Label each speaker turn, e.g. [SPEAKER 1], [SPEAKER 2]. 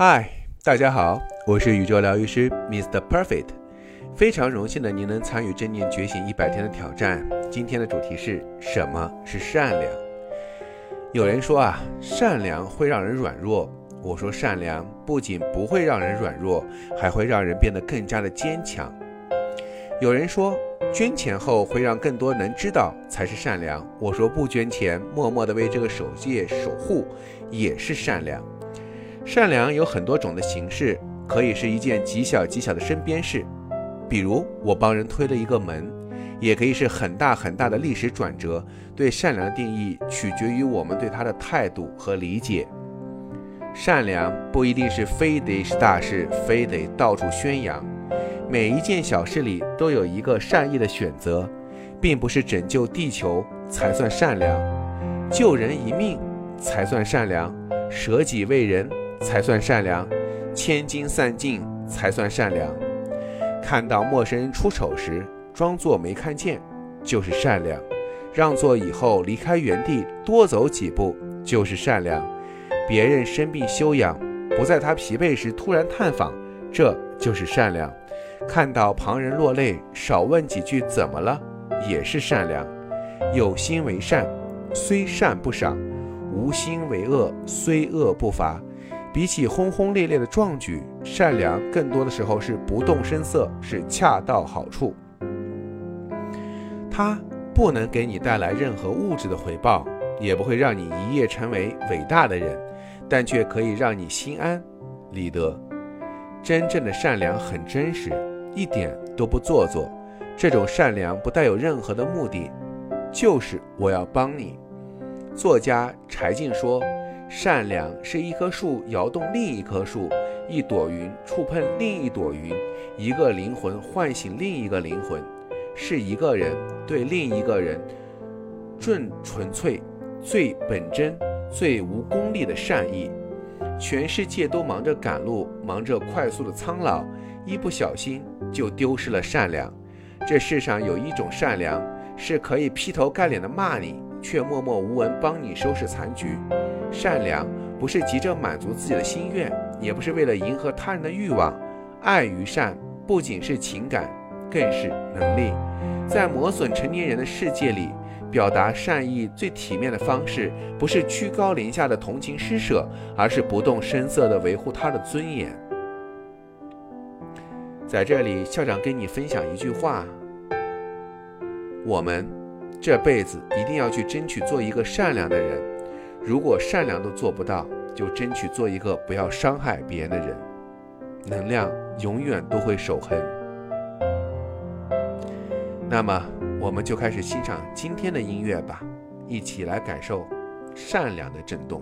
[SPEAKER 1] 嗨，大家好，我是宇宙疗愈师 Mr. Perfect，非常荣幸的您能参与正念觉醒一百天的挑战。今天的主题是什么是善良？有人说啊，善良会让人软弱。我说善良不仅不会让人软弱，还会让人变得更加的坚强。有人说捐钱后会让更多人知道才是善良。我说不捐钱，默默的为这个世界守护也是善良。善良有很多种的形式，可以是一件极小极小的身边事，比如我帮人推了一个门，也可以是很大很大的历史转折。对善良的定义取决于我们对他的态度和理解。善良不一定是非得是大事，非得到处宣扬。每一件小事里都有一个善意的选择，并不是拯救地球才算善良，救人一命才算善良，舍己为人。才算善良，千金散尽才算善良。看到陌生人出丑时，装作没看见，就是善良；让座以后离开原地多走几步，就是善良。别人生病休养，不在他疲惫时突然探访，这就是善良。看到旁人落泪，少问几句怎么了，也是善良。有心为善，虽善不赏；无心为恶，虽恶不罚。比起轰轰烈烈的壮举，善良更多的时候是不动声色，是恰到好处。它不能给你带来任何物质的回报，也不会让你一夜成为伟大的人，但却可以让你心安理得。真正的善良很真实，一点都不做作。这种善良不带有任何的目的，就是我要帮你。作家柴静说。善良是一棵树摇动另一棵树，一朵云触碰另一朵云，一个灵魂唤醒另一个灵魂，是一个人对另一个人最纯粹、最本真、最无功利的善意。全世界都忙着赶路，忙着快速的苍老，一不小心就丢失了善良。这世上有一种善良，是可以劈头盖脸的骂你，却默默无闻帮你收拾残局。善良不是急着满足自己的心愿，也不是为了迎合他人的欲望。爱与善不仅是情感，更是能力。在磨损成年人的世界里，表达善意最体面的方式，不是居高临下的同情施舍，而是不动声色地维护他的尊严。在这里，校长跟你分享一句话：我们这辈子一定要去争取做一个善良的人。如果善良都做不到，就争取做一个不要伤害别人的人。能量永远都会守恒。那么，我们就开始欣赏今天的音乐吧，一起来感受善良的震动。